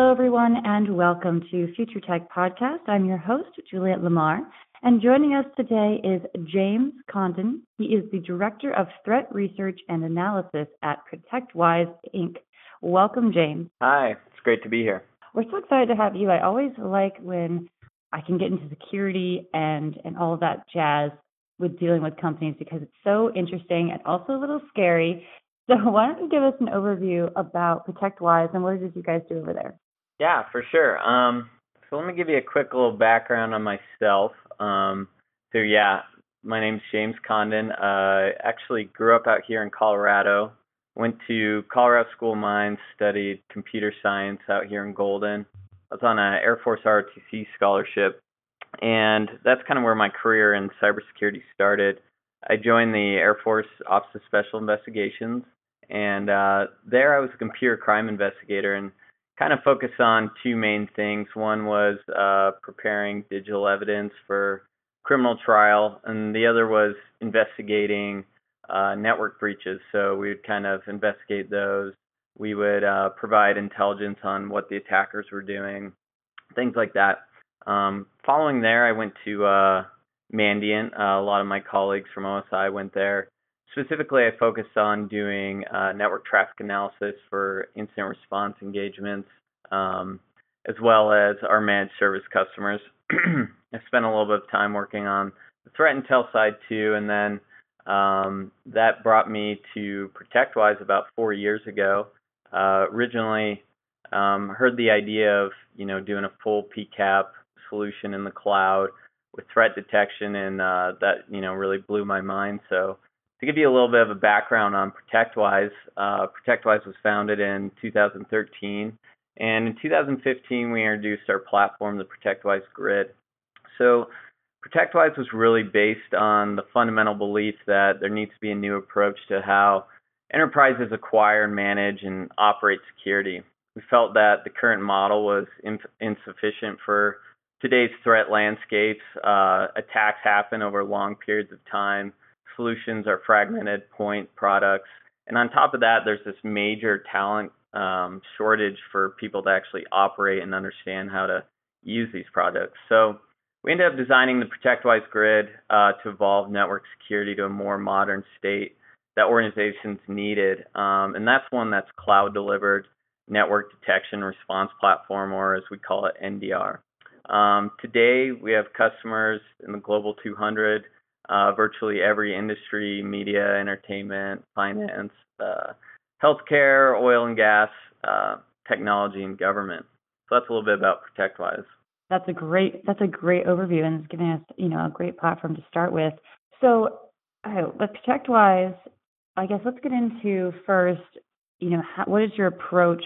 Hello, everyone, and welcome to Future Tech Podcast. I'm your host, Juliet Lamar, and joining us today is James Condon. He is the Director of Threat Research and Analysis at ProtectWise Inc. Welcome, James. Hi, it's great to be here. We're so excited to have you. I always like when I can get into security and and all of that jazz with dealing with companies because it's so interesting and also a little scary. So why don't you give us an overview about ProtectWise and what it is you guys do over there? Yeah, for sure. Um, so let me give you a quick little background on myself. Um, so yeah, my name's James Condon. Uh, actually grew up out here in Colorado. Went to Colorado School of Mines, studied computer science out here in Golden. I was on an Air Force ROTC scholarship, and that's kind of where my career in cybersecurity started. I joined the Air Force Office of Special Investigations, and uh, there I was a computer crime investigator and kind of focused on two main things. One was uh, preparing digital evidence for criminal trial, and the other was investigating uh, network breaches. So we would kind of investigate those. We would uh, provide intelligence on what the attackers were doing, things like that. Um, following there, I went to uh, Mandiant. Uh, a lot of my colleagues from OSI went there. Specifically, I focused on doing uh, network traffic analysis for incident response engagements, um, as well as our managed service customers. I spent a little bit of time working on the threat intel side too, and then um, that brought me to ProtectWise about four years ago. Uh, originally, um, heard the idea of you know doing a full PCAP solution in the cloud with threat detection, and uh, that you know really blew my mind. So to give you a little bit of a background on ProtectWise, uh, ProtectWise was founded in 2013, and in 2015 we introduced our platform, the ProtectWise Grid. So ProtectWise was really based on the fundamental belief that there needs to be a new approach to how enterprises acquire manage and operate security. We felt that the current model was in, insufficient for today's threat landscapes. Uh, attacks happen over long periods of time solutions are fragmented point products. And on top of that, there's this major talent um, shortage for people to actually operate and understand how to use these products. So we ended up designing the ProtectWise grid uh, to evolve network security to a more modern state that organizations needed. Um, and that's one that's cloud delivered network detection response platform, or as we call it, NDR. Um, today, we have customers in the Global 200 uh, virtually every industry, media, entertainment, finance, uh, healthcare, oil and gas, uh, technology, and government. So that's a little bit about ProtectWise. That's a great that's a great overview, and it's giving us you know a great platform to start with. So, with ProtectWise, I guess let's get into first. You know, how, what is your approach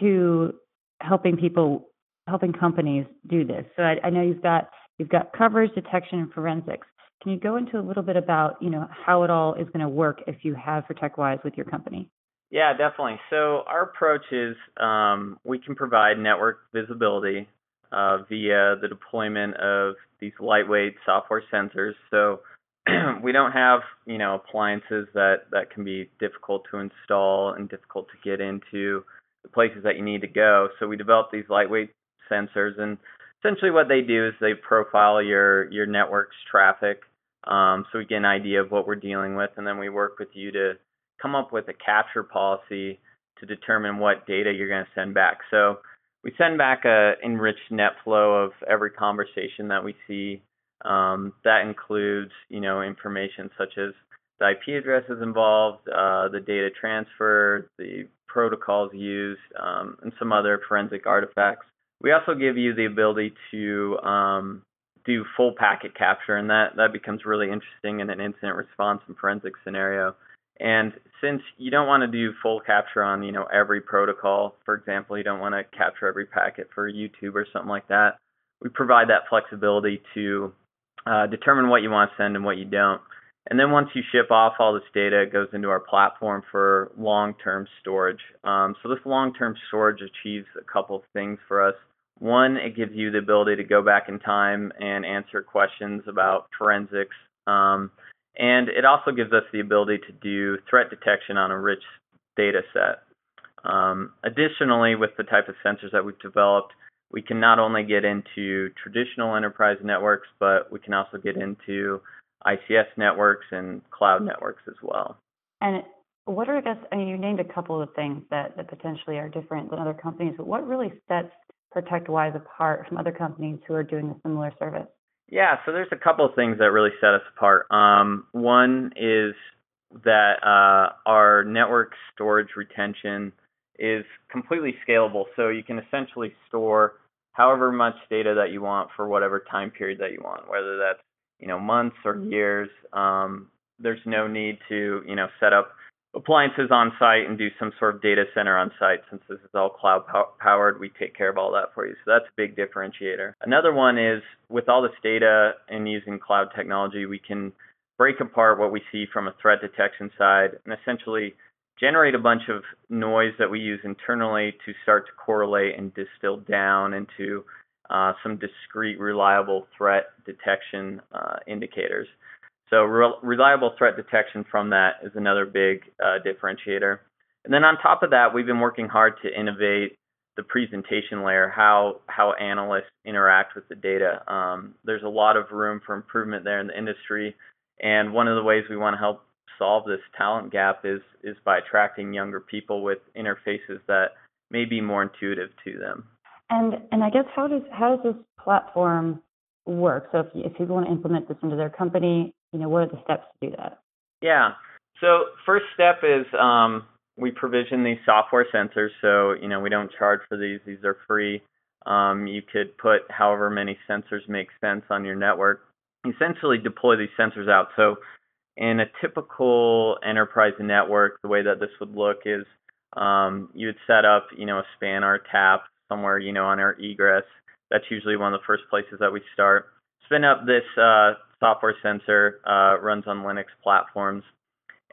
to helping people, helping companies do this? So I, I know you've got you've got coverage, detection, and forensics. Can you go into a little bit about, you know, how it all is going to work if you have ProtectWise with your company? Yeah, definitely. So our approach is um, we can provide network visibility uh, via the deployment of these lightweight software sensors. So we don't have, you know, appliances that that can be difficult to install and difficult to get into the places that you need to go. So we develop these lightweight sensors, and essentially what they do is they profile your your network's traffic um, so we get an idea of what we're dealing with, and then we work with you to come up with a capture policy to determine what data you're going to send back. So we send back a enriched net flow of every conversation that we see. Um, that includes, you know, information such as the IP addresses involved, uh, the data transfer, the protocols used, um, and some other forensic artifacts. We also give you the ability to um, do full packet capture, and that that becomes really interesting in an incident response and forensic scenario. And since you don't want to do full capture on you know every protocol, for example, you don't want to capture every packet for YouTube or something like that. we provide that flexibility to uh, determine what you want to send and what you don't. And then once you ship off all this data, it goes into our platform for long-term storage. Um, so this long-term storage achieves a couple of things for us. One, it gives you the ability to go back in time and answer questions about forensics. Um, and it also gives us the ability to do threat detection on a rich data set. Um, additionally, with the type of sensors that we've developed, we can not only get into traditional enterprise networks, but we can also get into ICS networks and cloud networks as well. And what are, I guess, I mean, you named a couple of things that, that potentially are different than other companies, but what really sets ProtectWise apart from other companies who are doing a similar service? Yeah, so there's a couple of things that really set us apart. Um, one is that uh, our network storage retention is completely scalable. So you can essentially store however much data that you want for whatever time period that you want, whether that's you know months or years. Um, there's no need to you know set up appliances on site and do some sort of data center on site. Since this is all cloud powered, we take care of all that for you. So that's a big differentiator. Another one is with all this data and using cloud technology, we can break apart what we see from a threat detection side and essentially generate a bunch of noise that we use internally to start to correlate and distill down into uh, some discrete, reliable threat detection uh, indicators. So re- reliable threat detection from that is another big uh, differentiator. And then on top of that, we've been working hard to innovate the presentation layer, how how analysts interact with the data. Um, there's a lot of room for improvement there in the industry, and one of the ways we want to help solve this talent gap is is by attracting younger people with interfaces that may be more intuitive to them. And and I guess how does how does this platform work? So if if people want to implement this into their company, you know, what are the steps to do that? Yeah. So first step is um, we provision these software sensors. So you know we don't charge for these; these are free. Um, you could put however many sensors make sense on your network. Essentially, deploy these sensors out. So in a typical enterprise network, the way that this would look is um, you would set up, you know, a span or a tap somewhere, you know, on our egress. That's usually one of the first places that we start. Spin up this uh, software sensor, uh, runs on Linux platforms,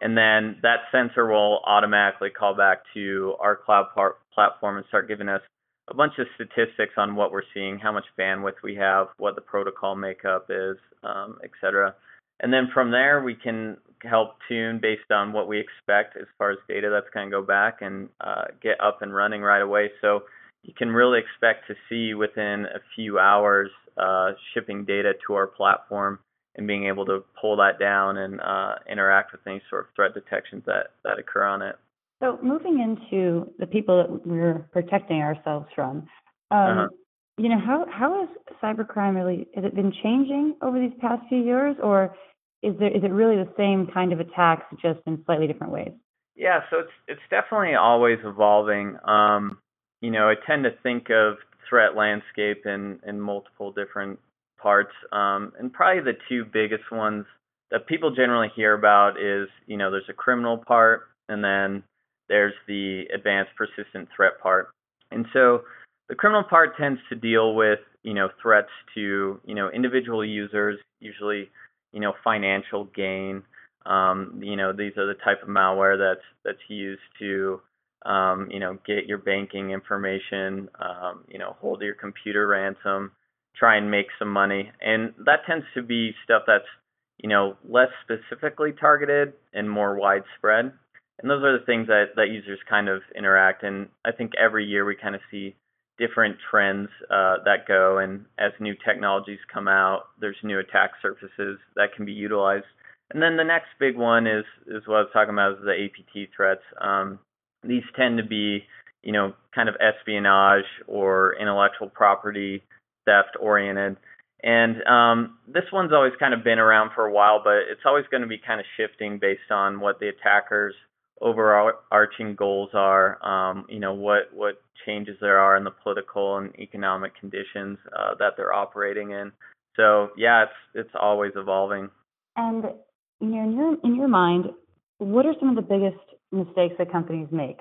and then that sensor will automatically call back to our cloud par- platform and start giving us a bunch of statistics on what we're seeing, how much bandwidth we have, what the protocol makeup is, um, et cetera. And then from there, we can help tune based on what we expect as far as data that's going to go back and uh, get up and running right away. So you can really expect to see within a few hours uh, shipping data to our platform and being able to pull that down and uh, interact with any sort of threat detections that, that occur on it. So moving into the people that we're protecting ourselves from, um, uh-huh. you know, how how has cybercrime really has it been changing over these past few years, or is there is it really the same kind of attacks just in slightly different ways? Yeah, so it's it's definitely always evolving. Um, you know, I tend to think of threat landscape in in multiple different parts, um, and probably the two biggest ones that people generally hear about is you know there's a criminal part, and then there's the advanced persistent threat part. And so the criminal part tends to deal with you know threats to you know individual users, usually you know, financial gain. Um, you know, these are the type of malware that's that's used to, um, you know, get your banking information, um, you know, hold your computer ransom, try and make some money, and that tends to be stuff that's, you know, less specifically targeted and more widespread. And those are the things that that users kind of interact. And I think every year we kind of see different trends uh, that go, and as new technologies come out, there's new attack surfaces that can be utilized. And then the next big one is is what I was talking about is the APT threats. Um, these tend to be, you know, kind of espionage or intellectual property theft oriented. And um, this one's always kind of been around for a while, but it's always going to be kind of shifting based on what the attackers overarching goals are, um, you know, what what changes there are in the political and economic conditions uh, that they're operating in. So yeah, it's it's always evolving. And you know, in your in your mind, what are some of the biggest mistakes that companies make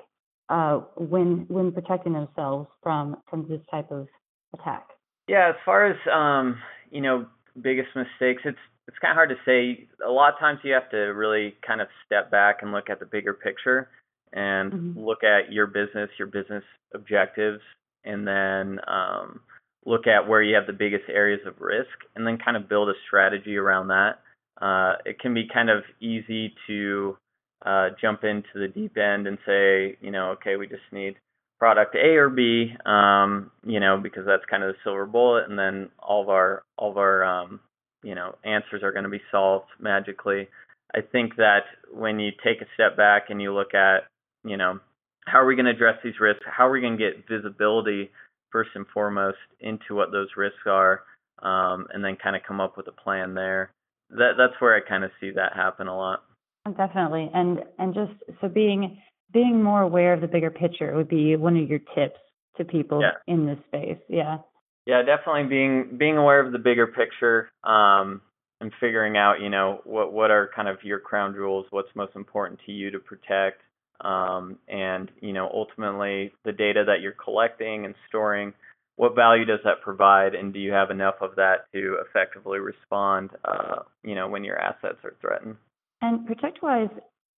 uh, when when protecting themselves from from this type of attack? Yeah, as far as um, you know, biggest mistakes, it's it's kind of hard to say. A lot of times you have to really kind of step back and look at the bigger picture and mm-hmm. look at your business, your business objectives, and then um, look at where you have the biggest areas of risk, and then kind of build a strategy around that. Uh, it can be kind of easy to uh, jump into the deep end and say, you know, okay, we just need product A or B, um, you know, because that's kind of the silver bullet, and then all of our all of our um, you know answers are going to be solved magically. I think that when you take a step back and you look at, you know, how are we going to address these risks? How are we going to get visibility first and foremost into what those risks are, um, and then kind of come up with a plan there. That that's where I kind of see that happen a lot. Definitely, and and just so being being more aware of the bigger picture would be one of your tips to people yeah. in this space. Yeah. Yeah, definitely being being aware of the bigger picture um, and figuring out, you know, what what are kind of your crown jewels, what's most important to you to protect, um, and you know, ultimately the data that you're collecting and storing. What value does that provide, and do you have enough of that to effectively respond, uh, you know, when your assets are threatened? And ProtectWise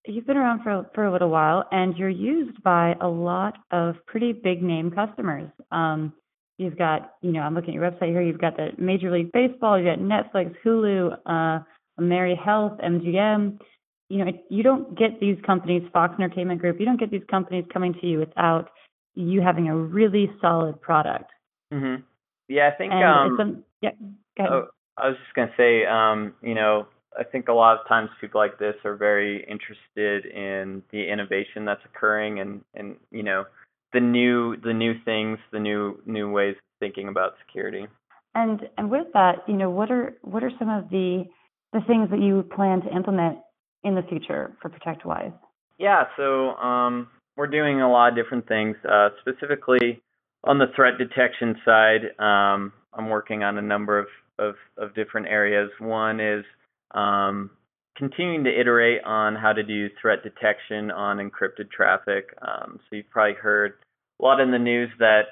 you've been around for for a little while, and you're used by a lot of pretty big name customers. Um, you've got, you know, I'm looking at your website here. You've got the Major League Baseball, you've got Netflix, Hulu, uh, Mary Health, MGM. You know, you don't get these companies, Fox Entertainment Group. You don't get these companies coming to you without you having a really solid product. Mhm. Yeah, I think. Um, yeah. Oh, I was just gonna say, um, you know, I think a lot of times people like this are very interested in the innovation that's occurring and and you know the new the new things, the new new ways of thinking about security. And and with that, you know, what are what are some of the the things that you plan to implement in the future for ProtectWise? Yeah, so um, we're doing a lot of different things. Uh, specifically on the threat detection side, um, I'm working on a number of, of, of different areas. One is um, continuing to iterate on how to do threat detection on encrypted traffic. Um, so you've probably heard a lot in the news that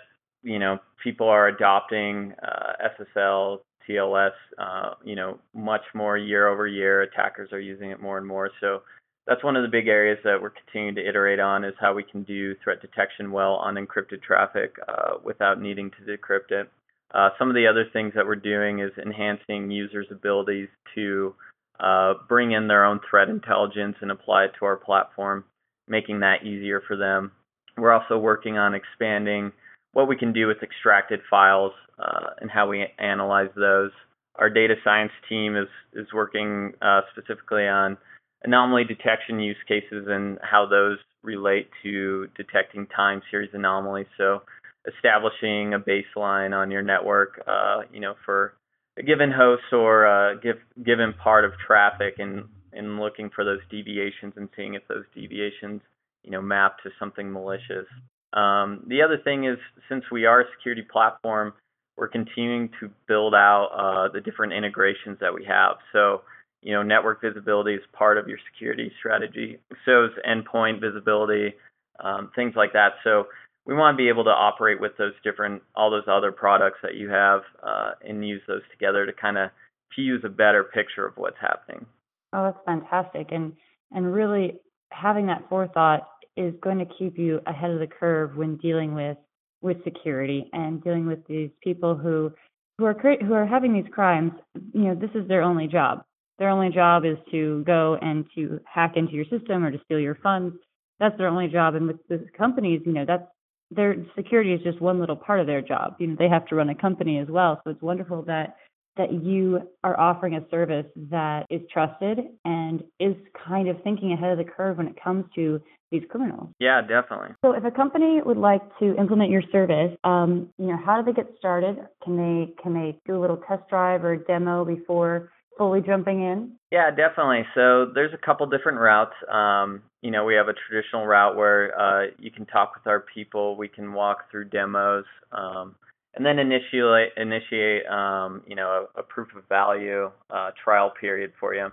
you know people are adopting uh, SSL, TLS, uh, you know, much more year over year. Attackers are using it more and more. So that's one of the big areas that we're continuing to iterate on is how we can do threat detection well on encrypted traffic uh, without needing to decrypt it. Uh, some of the other things that we're doing is enhancing users' abilities to uh, bring in their own threat intelligence and apply it to our platform, making that easier for them. We're also working on expanding what we can do with extracted files uh, and how we analyze those. Our data science team is is working uh, specifically on anomaly detection use cases and how those relate to detecting time series anomalies. So establishing a baseline on your network, uh, you know, for given host or a give, given part of traffic and and looking for those deviations and seeing if those deviations you know map to something malicious. Um, the other thing is since we are a security platform, we're continuing to build out uh, the different integrations that we have. So you know network visibility is part of your security strategy. So is endpoint visibility, um, things like that. So we want to be able to operate with those different all those other products that you have uh, and use those together to kind of fuse a better picture of what's happening. Oh, that's fantastic, and and really having that forethought is going to keep you ahead of the curve when dealing with with security and dealing with these people who who are who are having these crimes. You know, this is their only job. Their only job is to go and to hack into your system or to steal your funds. That's their only job. And with the companies, you know, that's their security is just one little part of their job. You know, they have to run a company as well. So it's wonderful that that you are offering a service that is trusted and is kind of thinking ahead of the curve when it comes to these criminals. Yeah, definitely. So if a company would like to implement your service, um, you know, how do they get started? Can they can they do a little test drive or demo before fully jumping in? Yeah, definitely. So there's a couple different routes. Um, you know, we have a traditional route where uh, you can talk with our people, we can walk through demos, um, and then initiate initiate um, you know a, a, proof of value uh, trial period for you.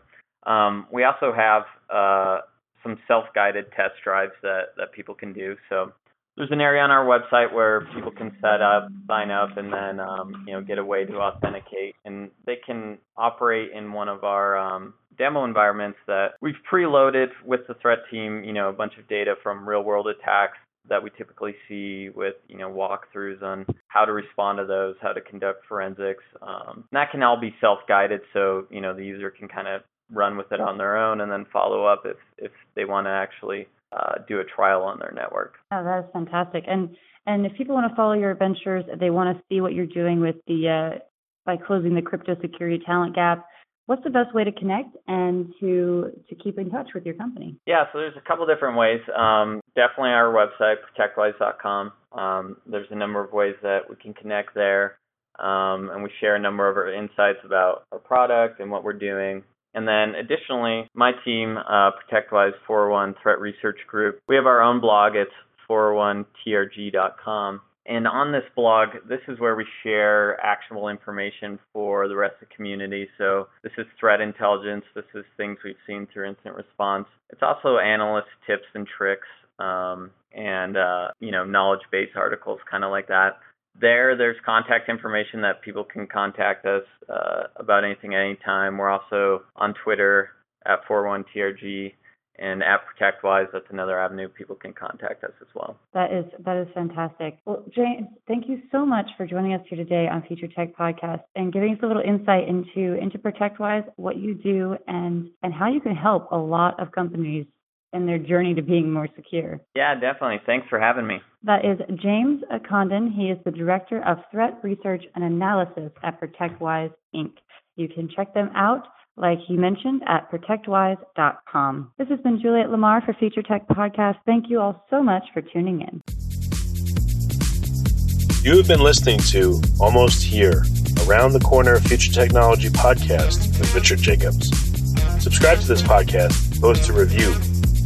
Um, we also have uh, some self-guided test drives that that people can do. So there's an area on our website where people can set up, sign up, and then um, you know get a way to authenticate, and they can operate in one of our um, demo environments that we've preloaded with the threat team. You know, a bunch of data from real-world attacks that we typically see with you know walkthroughs on how to respond to those, how to conduct forensics. Um, that can all be self-guided, so you know the user can kind of run with it on their own and then follow up if if they want to actually uh, do a trial on their network. Oh, that is fantastic. And and if people want to follow your adventures, they want to see what you're doing with the uh, by closing the crypto security talent gap. What's the best way to connect and to to keep in touch with your company? Yeah, so there's a couple different ways. Um, definitely our website, protectwise.com. Um, there's a number of ways that we can connect there, um, and we share a number of our insights about our product and what we're doing. And then additionally, my team, uh, ProtectWise 401 Threat Research Group, we have our own blog. It's 401trg.com. And on this blog, this is where we share actionable information for the rest of the community. So this is threat intelligence. This is things we've seen through incident response. It's also analyst tips and tricks um, and uh, you know knowledge base articles, kind of like that there, there's contact information that people can contact us uh, about anything at any time. We're also on Twitter at 41TRG and at ProtectWise. That's another avenue people can contact us as well. That is that is fantastic. Well, James, thank you so much for joining us here today on Future Tech Podcast and giving us a little insight into into ProtectWise, what you do, and and how you can help a lot of companies in their journey to being more secure. Yeah, definitely. Thanks for having me. That is James Condon. He is the Director of Threat Research and Analysis at ProtectWise Inc. You can check them out, like he mentioned, at protectwise.com. This has been Juliet Lamar for Future Tech Podcast. Thank you all so much for tuning in. You have been listening to Almost Here, Around the Corner Future Technology podcast with Richard Jacobs. Subscribe to this podcast, post a review,